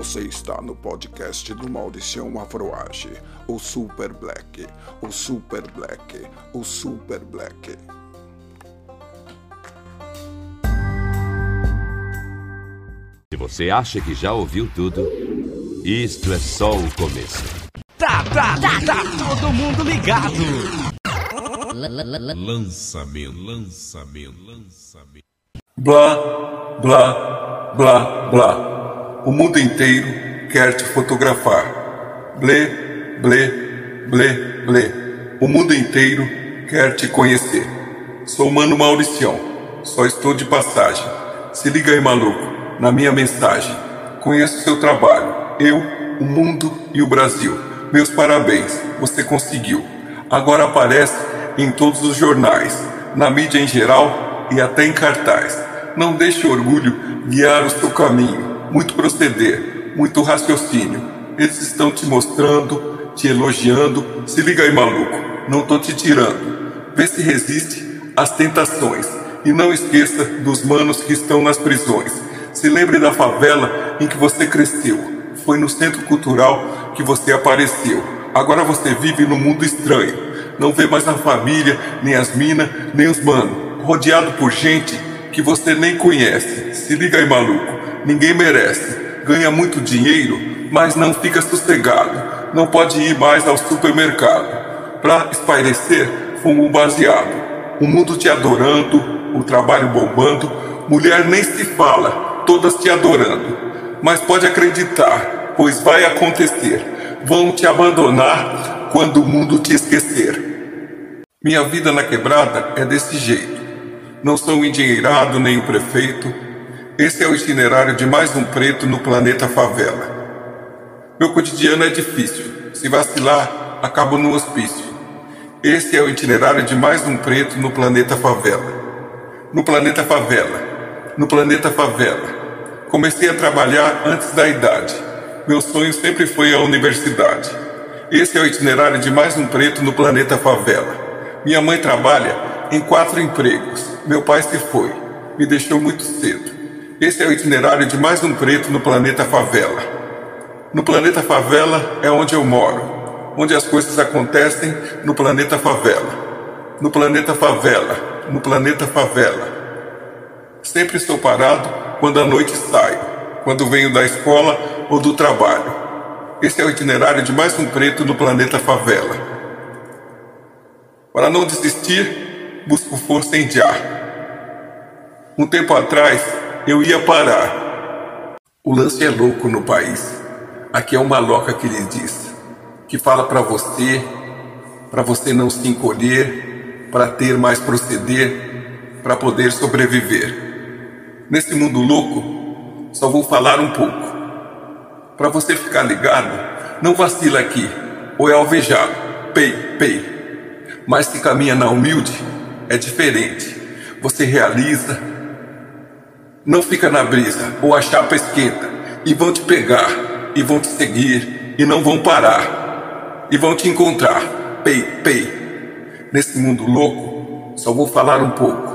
Você está no podcast do Mauricião Afroage, o Super Black, o Super Black, o Super Black. Se você acha que já ouviu tudo, isto é só o começo. Tá, tá, tá, tá todo mundo ligado. Lançamento, lançamento, lançamento. Blá, blá, blá, blá. O mundo inteiro quer te fotografar. Blé, blé, blé, blé. O mundo inteiro quer te conhecer. Sou Mano Mauricião, só estou de passagem. Se liga aí, maluco, na minha mensagem. Conheço seu trabalho, eu, o mundo e o Brasil. Meus parabéns, você conseguiu. Agora aparece em todos os jornais, na mídia em geral e até em cartaz. Não deixe orgulho guiar o seu caminho. Muito proceder, muito raciocínio. Eles estão te mostrando, te elogiando. Se liga aí, maluco, não tô te tirando. Vê se resiste às tentações. E não esqueça dos manos que estão nas prisões. Se lembre da favela em que você cresceu. Foi no centro cultural que você apareceu. Agora você vive num mundo estranho. Não vê mais a família, nem as minas, nem os manos. Rodeado por gente que você nem conhece. Se liga aí, maluco. Ninguém merece. Ganha muito dinheiro, mas não fica sossegado. Não pode ir mais ao supermercado. Pra espairecer, fuma um baseado. O mundo te adorando, o trabalho bombando. Mulher nem se fala, todas te adorando. Mas pode acreditar, pois vai acontecer. Vão te abandonar quando o mundo te esquecer. Minha vida na quebrada é desse jeito. Não sou endinheirado nem o prefeito. Esse é o itinerário de mais um preto no planeta favela. Meu cotidiano é difícil. Se vacilar, acabo no hospício. Esse é o itinerário de mais um preto no planeta favela. No planeta favela. No planeta favela. Comecei a trabalhar antes da idade. Meu sonho sempre foi a universidade. Esse é o itinerário de mais um preto no planeta favela. Minha mãe trabalha em quatro empregos. Meu pai se foi, me deixou muito cedo. Esse é o itinerário de mais um preto no planeta favela. No planeta favela é onde eu moro, onde as coisas acontecem no planeta favela. No planeta favela, no planeta favela. Sempre estou parado quando à noite saio, quando venho da escola ou do trabalho. Esse é o itinerário de mais um preto no planeta favela. Para não desistir, busco força em já. Um tempo atrás, eu ia parar. O lance é louco no país. Aqui é uma loca que lhe diz, que fala para você, para você não se encolher, para ter mais proceder, para poder sobreviver. Nesse mundo louco, só vou falar um pouco. Para você ficar ligado, não vacila aqui, ou é alvejado, pei, pei. Mas se caminha na humilde, é diferente. Você realiza, não fica na brisa, ou a chapa esquenta, e vão te pegar, e vão te seguir, e não vão parar, e vão te encontrar, pei, pei. Nesse mundo louco, só vou falar um pouco.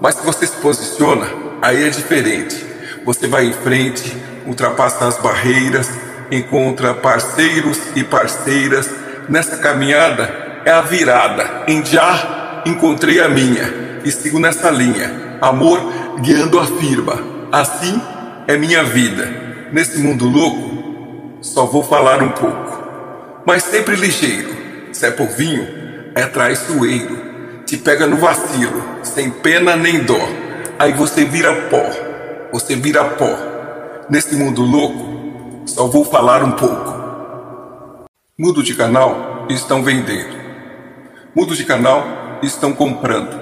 Mas se você se posiciona, aí é diferente. Você vai em frente, ultrapassa as barreiras, encontra parceiros e parceiras. Nessa caminhada é a virada. Em já encontrei a minha e sigo nessa linha. Amor guiando a firma. Assim é minha vida. Nesse mundo louco, só vou falar um pouco. Mas sempre ligeiro. Se é povinho, é traiçoeiro. Te pega no vacilo, sem pena nem dó. Aí você vira pó. Você vira pó. Nesse mundo louco, só vou falar um pouco. Mudo de canal estão vendendo. Mudo de canal estão comprando.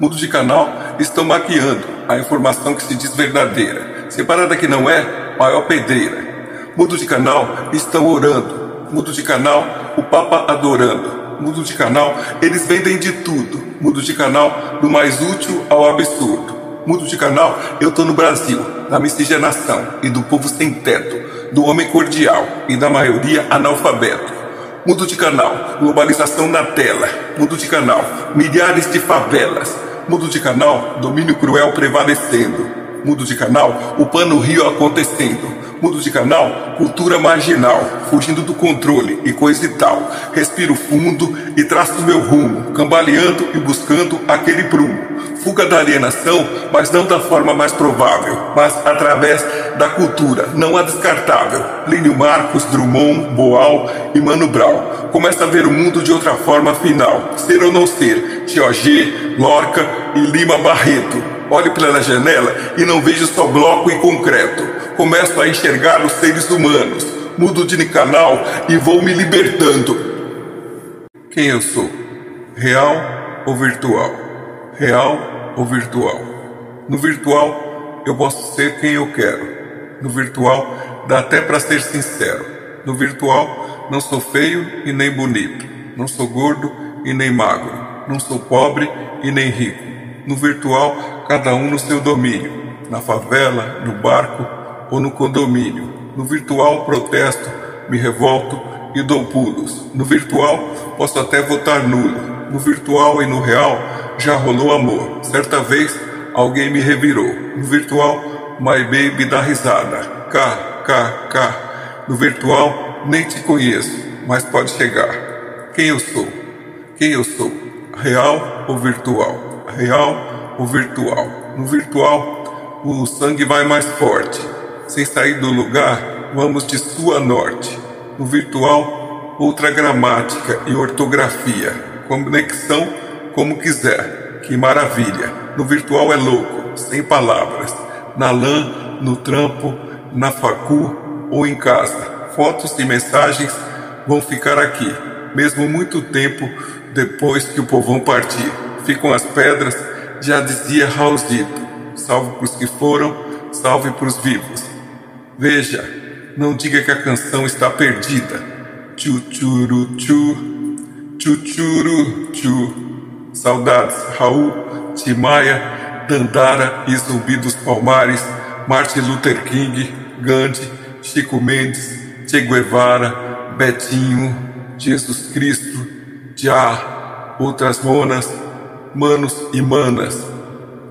Mudo de canal estão maquiando a informação que se diz verdadeira. Separada que não é, maior pedreira. Mudo de canal estão orando. Mudo de canal, o Papa adorando. Mudo de canal, eles vendem de tudo. Mudo de canal, do mais útil ao absurdo. Mudo de canal, eu tô no Brasil, na miscigenação e do povo sem teto, do homem cordial e da maioria analfabeto. Mudo de canal, globalização na tela. Mudo de canal, milhares de favelas. Mudo de canal, domínio cruel prevalecendo. Mudo de canal, o pano rio acontecendo. Mudo de canal, cultura marginal, fugindo do controle e coisa e tal. Respiro fundo e traço meu rumo, cambaleando e buscando aquele prumo. Fuga da alienação, mas não da forma mais provável, mas através da cultura, não a descartável. Línio Marcos, Drummond, Boal e Mano Brown. Começa a ver o mundo de outra forma final. Ser ou não ser, G, Lorca e Lima Barreto. Olho pela janela e não vejo só bloco e concreto. Começo a enxergar os seres humanos. Mudo de canal e vou me libertando. Quem eu sou? Real ou virtual? Real ou virtual? No virtual, eu posso ser quem eu quero. No virtual, dá até para ser sincero. No virtual, não sou feio e nem bonito. Não sou gordo e nem magro. Não sou pobre e nem rico. No virtual, cada um no seu domínio. Na favela, no barco ou no condomínio. No virtual, protesto, me revolto e dou pulos. No virtual, posso até votar nulo. No virtual e no real, já rolou amor. Certa vez, alguém me revirou. No virtual, my baby dá risada. K, K, K. No virtual, nem te conheço, mas pode chegar. Quem eu sou? Quem eu sou? Real ou virtual? Real ou virtual? No virtual, o sangue vai mais forte. Sem sair do lugar, vamos de sul a norte. No virtual, outra gramática e ortografia. Conexão como quiser. Que maravilha. No virtual é louco, sem palavras. Na lã, no trampo, na facu ou em casa. Fotos e mensagens vão ficar aqui, mesmo muito tempo depois que o povão partir. Ficam as pedras, já dizia Raulzito. Salve para os que foram, salve para os vivos. Veja, não diga que a canção está perdida. Tchutchuru tchu, tchutchuru tchu. Saudades, Raul, Timaya, Dandara e Zumbi dos Palmares, Martin Luther King, Gandhi, Chico Mendes, Che Guevara, Betinho, Jesus Cristo, Já, outras monas, manos e manas,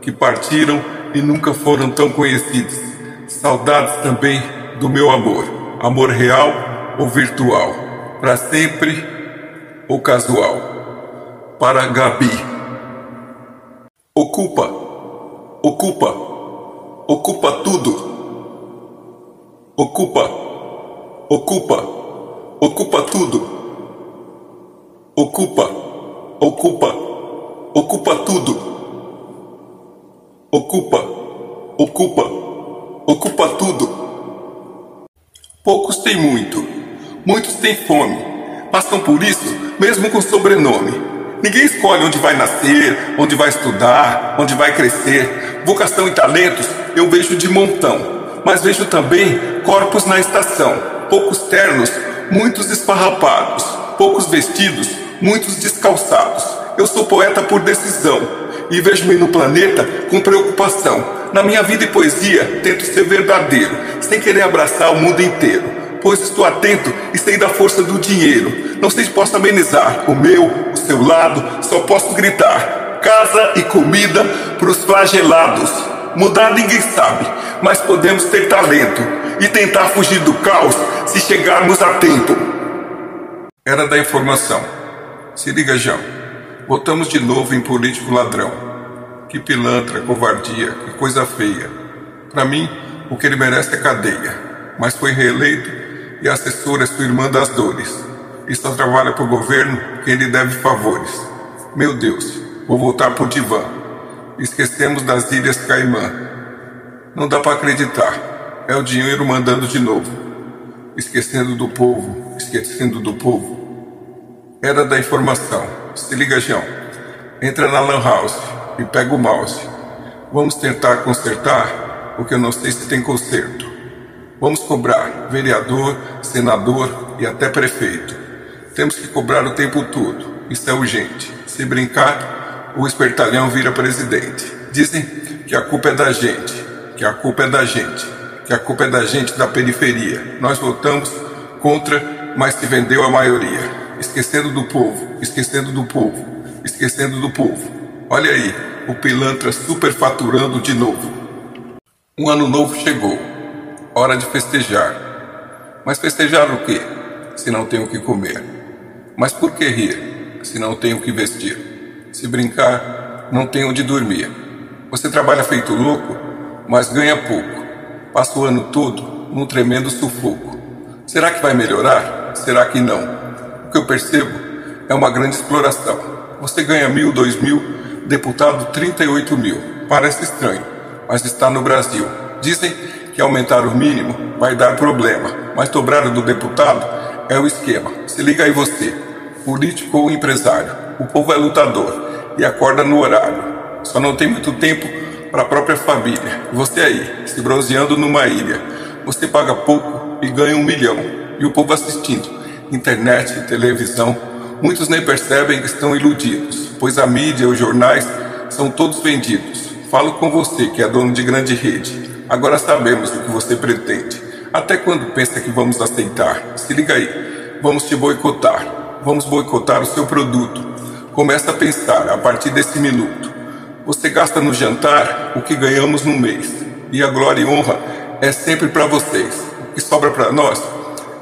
que partiram e nunca foram tão conhecidos. Saudades também do meu amor, amor real ou virtual, para sempre ou casual. Para Gabi. Ocupa, ocupa, ocupa tudo. Ocupa, ocupa, ocupa tudo. Ocupa, ocupa, ocupa tudo. Ocupa, ocupa, ocupa tudo. Poucos têm muito, muitos têm fome, passam por isso mesmo com sobrenome. Ninguém escolhe onde vai nascer, onde vai estudar, onde vai crescer. Vocação e talentos eu vejo de montão, mas vejo também corpos na estação, poucos ternos, muitos esfarrapados, poucos vestidos, muitos descalçados. Eu sou poeta por decisão e vejo-me no planeta com preocupação. Na minha vida e poesia, tento ser verdadeiro, sem querer abraçar o mundo inteiro, pois estou atento e sei da força do dinheiro. Não sei se posso amenizar o meu, o seu lado, só posso gritar: casa e comida para os flagelados. Mudar ninguém sabe, mas podemos ter talento e tentar fugir do caos se chegarmos a tempo. Era da informação. Se liga, João. Voltamos de novo em político ladrão. Que pilantra, covardia, que coisa feia. Para mim, o que ele merece é cadeia. Mas foi reeleito e a assessora é sua irmã das dores. E só trabalha para o governo quem lhe deve favores. Meu Deus, vou voltar pro divã. Esquecemos das Ilhas Caimã. Não dá para acreditar. É o dinheiro mandando de novo. Esquecendo do povo, esquecendo do povo. Era da informação. Se liga, João. Entra na Lan House e pega o mouse. Vamos tentar consertar, porque eu não sei se tem conserto. Vamos cobrar vereador, senador e até prefeito. Temos que cobrar o tempo todo. Isso é urgente. Se brincar, o espertalhão vira presidente. Dizem que a culpa é da gente, que a culpa é da gente, que a culpa é da gente da periferia. Nós votamos contra, mas se vendeu a maioria. Esquecendo do povo, esquecendo do povo, esquecendo do povo. Olha aí, o pilantra superfaturando de novo. Um ano novo chegou. hora de festejar. Mas festejar o quê? Se não tenho o que comer. Mas por que rir? Se não tenho o que vestir. Se brincar, não tenho onde dormir. Você trabalha feito louco, mas ganha pouco. Passa o ano todo num tremendo sufoco. Será que vai melhorar? Será que não? Que eu percebo é uma grande exploração. Você ganha mil, dois mil, deputado 38 mil. Parece estranho, mas está no Brasil. Dizem que aumentar o mínimo vai dar problema, mas dobrar do deputado é o esquema. Se liga aí você, político ou empresário. O povo é lutador e acorda no horário. Só não tem muito tempo para a própria família. Você aí, se bronzeando numa ilha. Você paga pouco e ganha um milhão. E o povo assistindo. Internet, televisão. Muitos nem percebem que estão iludidos, pois a mídia e os jornais são todos vendidos. Falo com você, que é dono de grande rede. Agora sabemos o que você pretende. Até quando pensa que vamos aceitar? Se liga aí. Vamos te boicotar. Vamos boicotar o seu produto. Começa a pensar a partir desse minuto. Você gasta no jantar o que ganhamos no mês. E a glória e honra é sempre para vocês. O que sobra para nós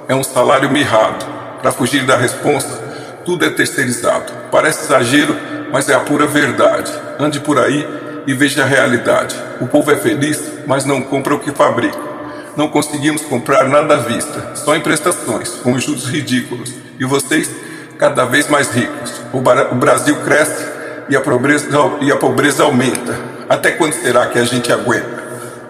é um salário mirrado. Para fugir da responsa, tudo é terceirizado. Parece exagero, mas é a pura verdade. Ande por aí e veja a realidade. O povo é feliz, mas não compra o que fabrica. Não conseguimos comprar nada à vista, só em prestações, com juros ridículos. E vocês, cada vez mais ricos. O Brasil cresce e a pobreza, e a pobreza aumenta. Até quando será que a gente aguenta?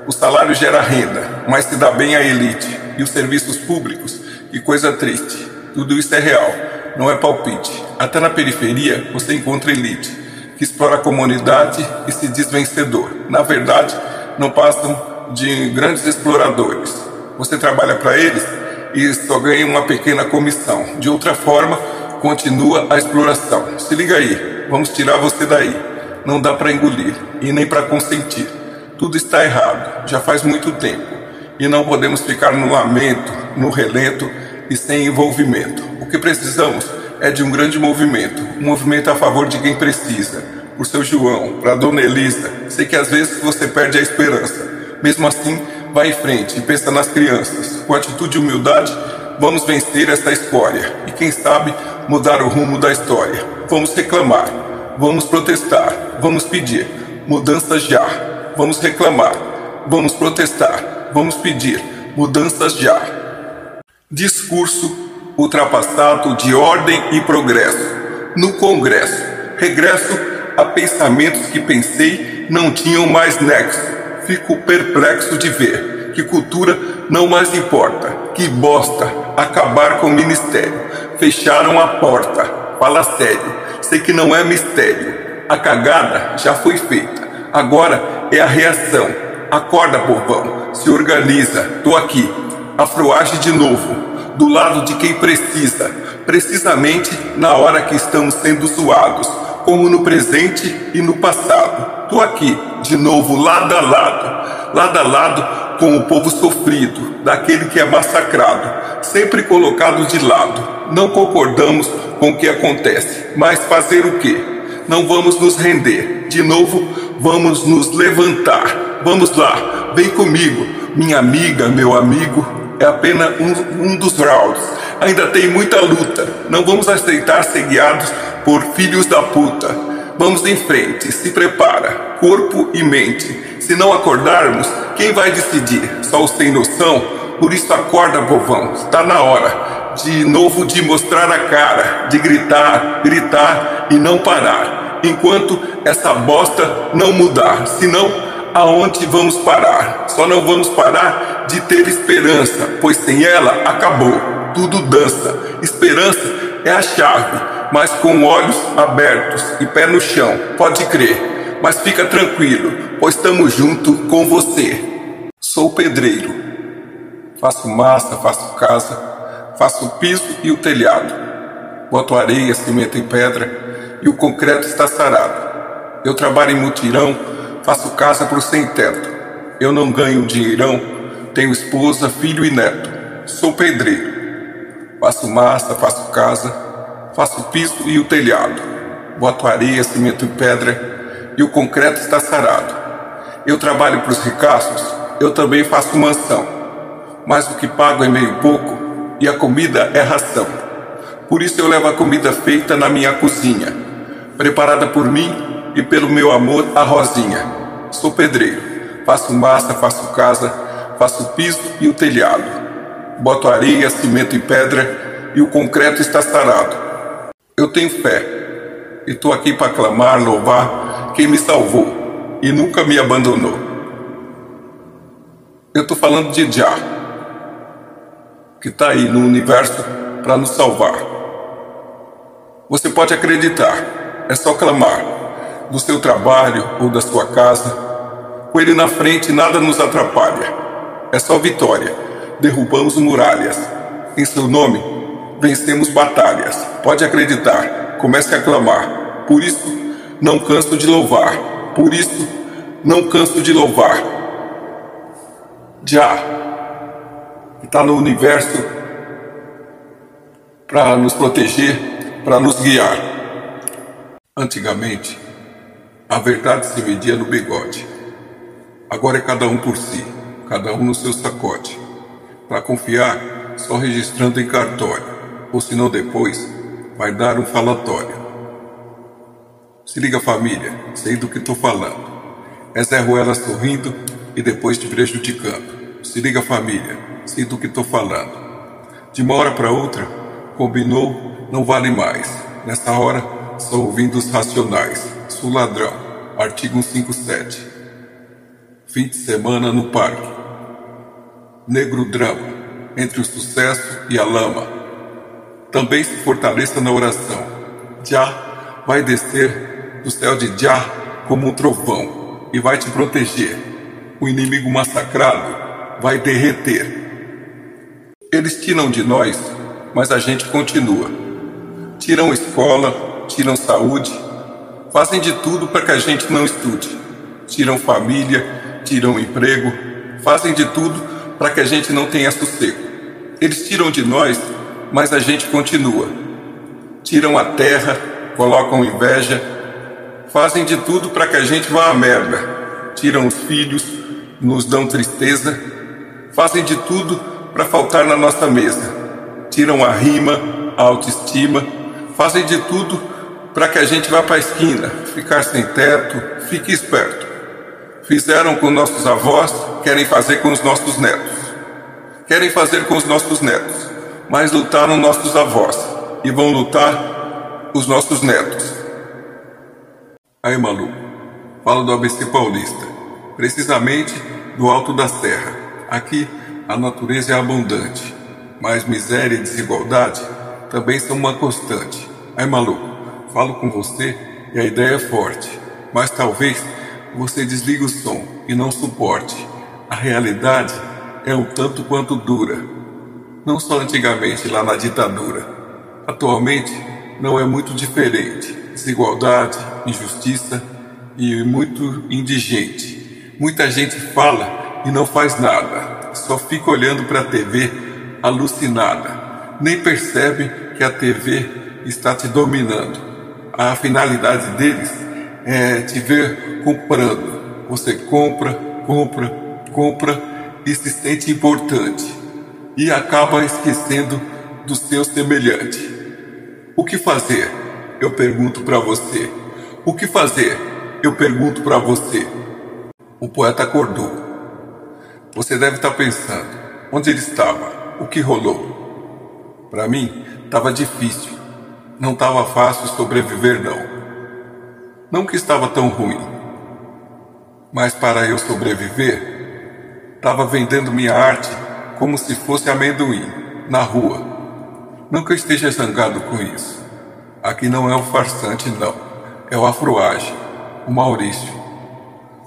O salário gera renda, mas se dá bem a elite. E os serviços públicos? Que coisa triste. Tudo isso é real, não é palpite. Até na periferia você encontra elite, que explora a comunidade e se diz vencedor. Na verdade, não passam de grandes exploradores. Você trabalha para eles e só ganha uma pequena comissão. De outra forma, continua a exploração. Se liga aí, vamos tirar você daí. Não dá para engolir e nem para consentir. Tudo está errado, já faz muito tempo. E não podemos ficar no lamento, no relento e sem envolvimento. O que precisamos é de um grande movimento, um movimento a favor de quem precisa. Por seu João, para Dona Elisa, sei que às vezes você perde a esperança. Mesmo assim, vá em frente e pensa nas crianças. Com atitude e humildade, vamos vencer essa escória e quem sabe mudar o rumo da história. Vamos reclamar, vamos protestar, vamos pedir mudanças já. Vamos reclamar, vamos protestar, vamos pedir mudanças já. Discurso ultrapassado de ordem e progresso. No Congresso, regresso a pensamentos que pensei não tinham mais nexo. Fico perplexo de ver que cultura não mais importa. Que bosta acabar com o ministério. Fecharam a porta. Fala sério. Sei que não é mistério. A cagada já foi feita. Agora é a reação. Acorda, povão. Se organiza. Tô aqui. Afroage de novo. Do lado de quem precisa. Precisamente na hora que estamos sendo zoados. Como no presente e no passado. Tô aqui, de novo, lado a lado. Lado a lado com o povo sofrido, daquele que é massacrado, sempre colocado de lado. Não concordamos com o que acontece, mas fazer o quê? Não vamos nos render. De novo, vamos nos levantar. Vamos lá, vem comigo, minha amiga, meu amigo. É apenas um, um dos rounds. Ainda tem muita luta. Não vamos aceitar ser guiados por filhos da puta. Vamos em frente, se prepara, corpo e mente. Se não acordarmos, quem vai decidir? Só os sem noção? Por isso acorda, bovão, está na hora de novo de mostrar a cara, de gritar, gritar e não parar. Enquanto essa bosta não mudar, senão aonde vamos parar? Só não vamos parar de ter esperança, pois sem ela acabou, tudo dança. Esperança é a chave, mas com olhos abertos e pé no chão, pode crer. Mas fica tranquilo, pois estamos junto com você. Sou pedreiro. Faço massa, faço casa, faço o piso e o telhado. Boto areia, cimento e pedra e o concreto está sarado. Eu trabalho em mutirão, faço casa para o sem teto. Eu não ganho dinheirão, tenho esposa, filho e neto. Sou pedreiro. Faço massa, faço casa, faço piso e o telhado. Boto areia, cimento e pedra e o concreto está sarado. Eu trabalho para os ricaços, eu também faço mansão. mas o que pago é meio pouco e a comida é ração. Por isso eu levo a comida feita na minha cozinha, preparada por mim e pelo meu amor, a Rosinha. Sou pedreiro, faço massa, faço casa, faço piso e o telhado. Boto areia, cimento e pedra e o concreto está sarado. Eu tenho fé e estou aqui para clamar, louvar quem me salvou e nunca me abandonou. Eu estou falando de Jah, que está aí no universo para nos salvar. Você pode acreditar, é só clamar, do seu trabalho ou da sua casa. Com ele na frente, nada nos atrapalha. É só vitória. Derrubamos muralhas. Em seu nome, vencemos batalhas. Pode acreditar, comece a clamar. Por isso, não canso de louvar. Por isso, não canso de louvar. Já está no universo para nos proteger, para nos guiar. Antigamente, a verdade se media no bigode. Agora é cada um por si, cada um no seu sacote. Para confiar, só registrando em cartório, ou senão depois vai dar um falatório. Se liga família, sei do que estou falando. É Zé Ruela sorrindo e depois te prejudicando. Se liga, família, sei do que estou falando. De uma hora para outra, combinou, não vale mais. Nessa hora, só ouvindo os racionais. Sou ladrão, artigo 157. Fim de semana no parque. Negro drama, entre o sucesso e a lama. Também se fortaleça na oração. Já vai descer do céu de Já como um trovão e vai te proteger. O inimigo massacrado vai derreter. Eles tiram de nós, mas a gente continua. Tiram escola, tiram saúde, fazem de tudo para que a gente não estude. Tiram família, tiram emprego, fazem de tudo para que a gente não tenha sossego. Eles tiram de nós, mas a gente continua. Tiram a terra, colocam inveja, fazem de tudo para que a gente vá à merda. Tiram os filhos, nos dão tristeza, Fazem de tudo para faltar na nossa mesa. Tiram a rima, a autoestima, fazem de tudo para que a gente vá para a esquina, ficar sem teto, fique esperto. Fizeram com nossos avós, querem fazer com os nossos netos. Querem fazer com os nossos netos, mas lutaram nossos avós e vão lutar os nossos netos. Aí, maluco, falo do ABC Paulista, precisamente do Alto da Serra. Aqui a natureza é abundante, mas miséria e desigualdade também são uma constante. Aí, maluco, falo com você e a ideia é forte, mas talvez você desligue o som e não suporte. A realidade é um tanto quanto dura. Não só antigamente lá na ditadura. Atualmente não é muito diferente. Desigualdade, injustiça e muito indigente. Muita gente fala e não faz nada, só fica olhando para a TV alucinada, nem percebe que a TV está te dominando. A finalidade deles é te ver comprando. Você compra, compra, compra e se sente importante e acaba esquecendo do seu semelhante. O que fazer? Eu pergunto para você. O que fazer? Eu pergunto para você. O poeta acordou você deve estar pensando: onde ele estava? O que rolou? Para mim, estava difícil. Não estava fácil sobreviver, não. Não que estava tão ruim. Mas para eu sobreviver, estava vendendo minha arte como se fosse amendoim, na rua. Não que eu esteja zangado com isso. Aqui não é o farsante, não. É o afroage, o Maurício.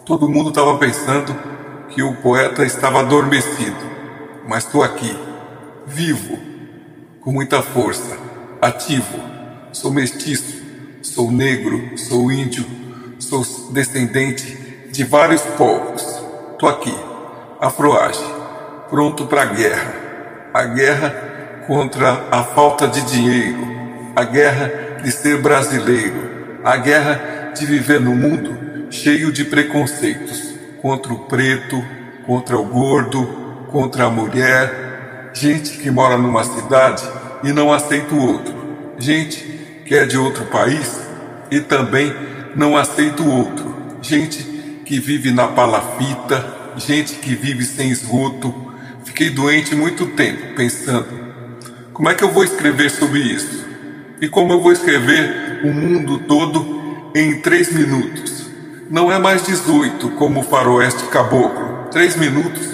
Todo mundo estava pensando que o poeta estava adormecido, mas estou aqui, vivo, com muita força, ativo. Sou mestiço, sou negro, sou índio, sou descendente de vários povos. Estou aqui, afroage, pronto para a guerra. A guerra contra a falta de dinheiro, a guerra de ser brasileiro, a guerra de viver no mundo cheio de preconceitos contra o preto, contra o gordo, contra a mulher, gente que mora numa cidade e não aceita o outro, gente que é de outro país e também não aceita o outro, gente que vive na palafita, gente que vive sem esgoto. Fiquei doente muito tempo pensando: como é que eu vou escrever sobre isso? E como eu vou escrever o mundo todo em três minutos? Não é mais 18 como o faroeste caboclo. Três minutos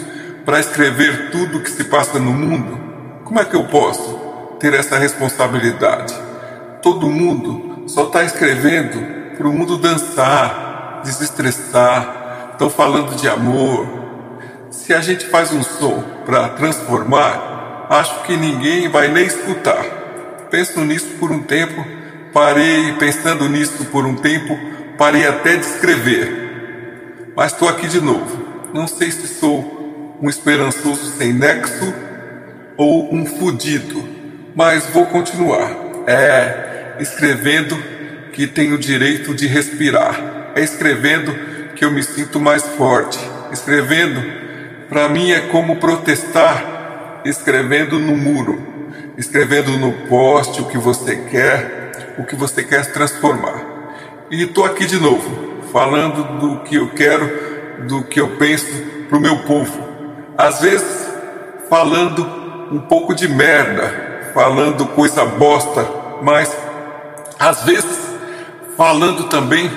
para escrever tudo o que se passa no mundo? Como é que eu posso ter essa responsabilidade? Todo mundo só está escrevendo para o mundo dançar, desestressar, estão falando de amor. Se a gente faz um som para transformar, acho que ninguém vai nem escutar. Penso nisso por um tempo, parei pensando nisso por um tempo parei até de escrever. Mas estou aqui de novo. Não sei se sou um esperançoso sem nexo ou um fudido, mas vou continuar. É escrevendo que tenho direito de respirar. É escrevendo que eu me sinto mais forte. Escrevendo, para mim é como protestar, escrevendo no muro, escrevendo no poste o que você quer, o que você quer transformar. E estou aqui de novo, falando do que eu quero, do que eu penso para o meu povo. Às vezes, falando um pouco de merda, falando coisa bosta, mas às vezes, falando também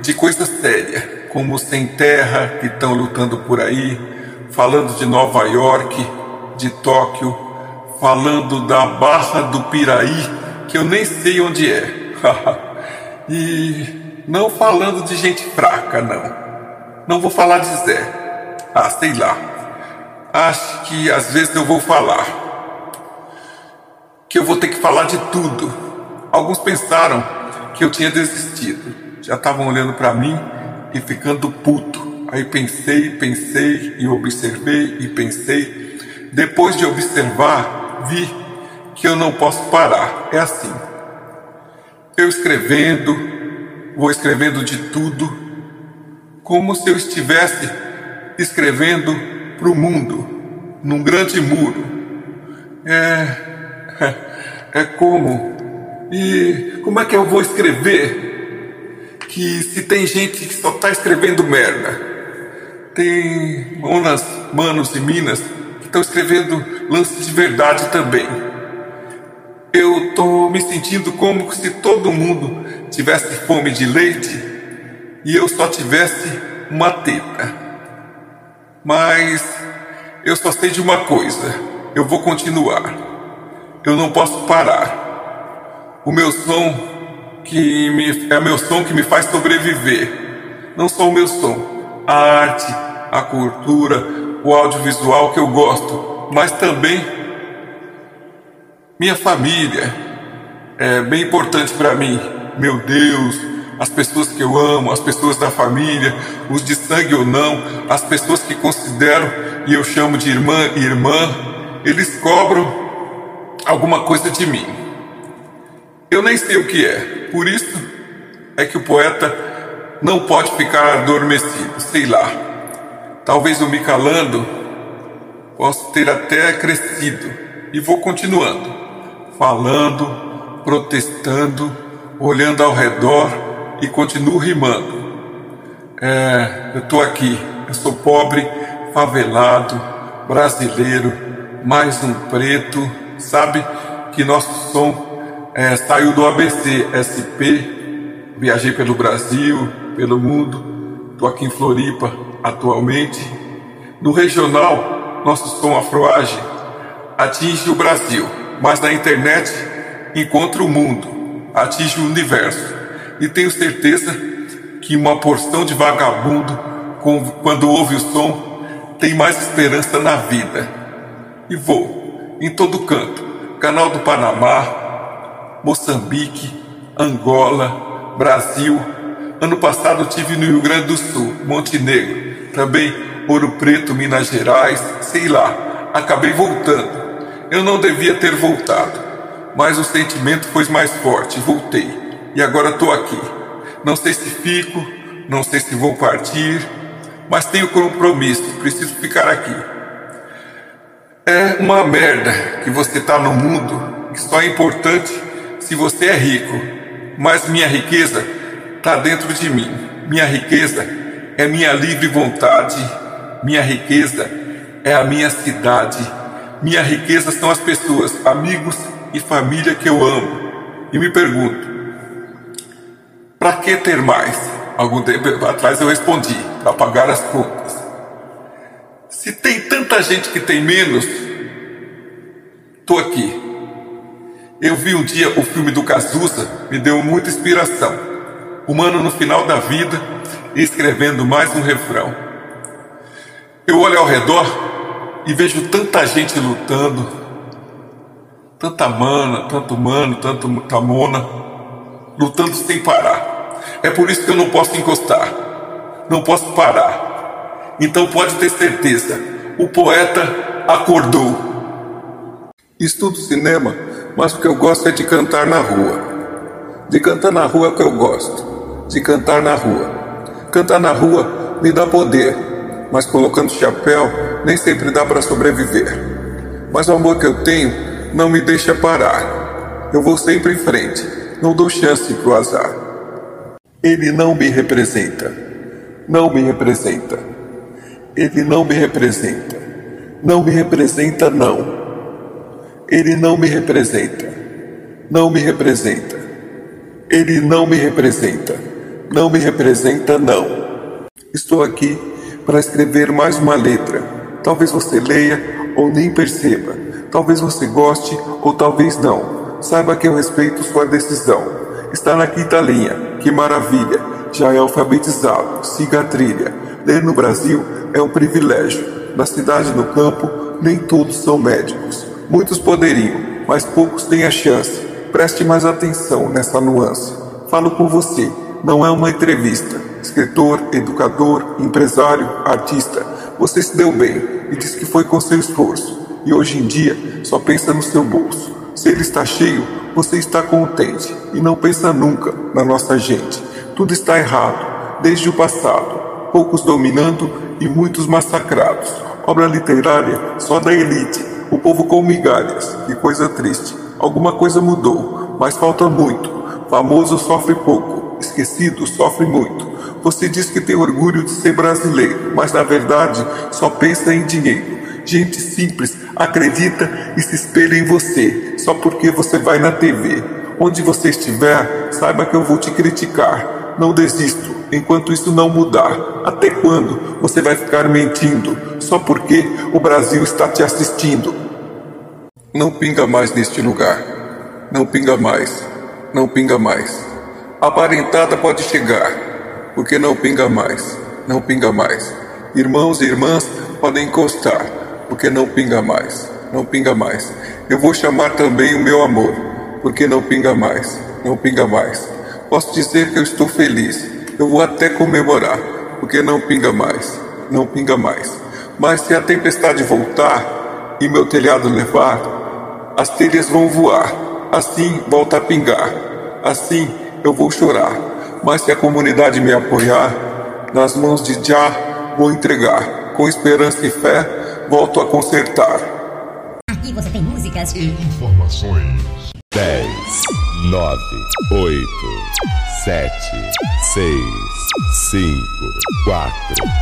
de coisa séria, como sem terra que estão lutando por aí, falando de Nova York, de Tóquio, falando da Barra do Piraí, que eu nem sei onde é. E não falando de gente fraca, não. Não vou falar de Zé. Ah, sei lá. Acho que às vezes eu vou falar. Que eu vou ter que falar de tudo. Alguns pensaram que eu tinha desistido. Já estavam olhando para mim e ficando puto. Aí pensei, pensei e observei e pensei. Depois de observar, vi que eu não posso parar. É assim. Eu escrevendo, vou escrevendo de tudo, como se eu estivesse escrevendo para o mundo, num grande muro. É, é como? E como é que eu vou escrever? Que se tem gente que só está escrevendo merda, tem manas, manos e minas que estão escrevendo lances de verdade também eu estou me sentindo como se todo mundo tivesse fome de leite e eu só tivesse uma teta. Mas eu só sei de uma coisa: eu vou continuar. Eu não posso parar. O meu som que me, é o meu som que me faz sobreviver. Não só o meu som, a arte, a cultura, o audiovisual que eu gosto, mas também minha família é bem importante para mim. Meu Deus, as pessoas que eu amo, as pessoas da família, os de sangue ou não, as pessoas que considero e eu chamo de irmã e irmã, eles cobram alguma coisa de mim. Eu nem sei o que é, por isso é que o poeta não pode ficar adormecido, sei lá. Talvez eu me calando, posso ter até crescido e vou continuando falando, protestando, olhando ao redor e continuo rimando. É, eu estou aqui, eu sou pobre, favelado, brasileiro, mais um preto, sabe que nosso som é, saiu do ABC SP, viajei pelo Brasil, pelo mundo, estou aqui em Floripa atualmente. No regional, nosso som afroage atinge o Brasil mas na internet encontra o mundo, atinge o universo. E tenho certeza que uma porção de vagabundo, quando ouve o som, tem mais esperança na vida. E vou em todo canto Canal do Panamá, Moçambique, Angola, Brasil. Ano passado tive no Rio Grande do Sul, Montenegro, também Ouro Preto, Minas Gerais, sei lá. Acabei voltando eu não devia ter voltado, mas o sentimento foi mais forte. Voltei e agora estou aqui. Não sei se fico, não sei se vou partir, mas tenho compromisso, preciso ficar aqui. É uma merda que você tá no mundo que só é importante se você é rico. Mas minha riqueza tá dentro de mim. Minha riqueza é minha livre vontade. Minha riqueza é a minha cidade. Minha riqueza são as pessoas, amigos e família que eu amo. E me pergunto, para que ter mais? Algum tempo atrás eu respondi, para pagar as contas. Se tem tanta gente que tem menos, tô aqui. Eu vi um dia o filme do Cazuza, me deu muita inspiração. Humano no final da vida, escrevendo mais um refrão. Eu olho ao redor e vejo tanta gente lutando, tanta mana, tanto mano, tanto tamona, lutando sem parar. É por isso que eu não posso encostar, não posso parar. Então pode ter certeza, o poeta acordou. Estudo cinema, mas o que eu gosto é de cantar na rua. De cantar na rua é o que eu gosto. De cantar na rua. Cantar na rua me dá poder, mas colocando chapéu nem sempre dá para sobreviver. Mas o amor que eu tenho não me deixa parar. Eu vou sempre em frente, não dou chance pro azar. Ele não me representa. Não me representa. Ele não me representa. Não me representa, não. Ele não me representa. Não me representa. Ele não me representa. Não me representa, não. Estou aqui para escrever mais uma letra. Talvez você leia ou nem perceba. Talvez você goste ou talvez não. Saiba que eu respeito sua decisão. Está na quinta linha. Que maravilha! Já é alfabetizado. Siga a trilha. Ler no Brasil é um privilégio. Na cidade e no campo, nem todos são médicos. Muitos poderiam, mas poucos têm a chance. Preste mais atenção nessa nuance. Falo com você, não é uma entrevista. Escritor, educador, empresário, artista. Você se deu bem e disse que foi com seu esforço. E hoje em dia só pensa no seu bolso. Se ele está cheio, você está contente e não pensa nunca na nossa gente. Tudo está errado, desde o passado. Poucos dominando e muitos massacrados. Obra literária só da elite. O povo com migalhas. Que coisa triste. Alguma coisa mudou, mas falta muito. Famoso sofre pouco, esquecido sofre muito. Você diz que tem orgulho de ser brasileiro, mas na verdade só pensa em dinheiro. Gente simples acredita e se espelha em você, só porque você vai na TV. Onde você estiver, saiba que eu vou te criticar. Não desisto enquanto isso não mudar. Até quando você vai ficar mentindo só porque o Brasil está te assistindo? Não pinga mais neste lugar. Não pinga mais. Não pinga mais. A parentada pode chegar, porque não pinga mais. Não pinga mais. Irmãos e irmãs podem encostar porque não pinga mais, não pinga mais. Eu vou chamar também o meu amor, porque não pinga mais, não pinga mais. Posso dizer que eu estou feliz, eu vou até comemorar, porque não pinga mais, não pinga mais. Mas se a tempestade voltar e meu telhado levar, as telhas vão voar, assim volta a pingar, assim eu vou chorar. Mas se a comunidade me apoiar, nas mãos de Já vou entregar, com esperança e fé volto a consertar. Aqui você tem músicas e informações. 10, 9, 8, 7, 6, 5, 4,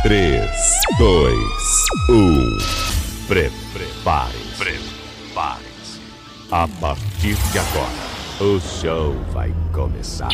3, 2, 1. Prepare-se. Prepare-se. A partir de agora, o show vai começar.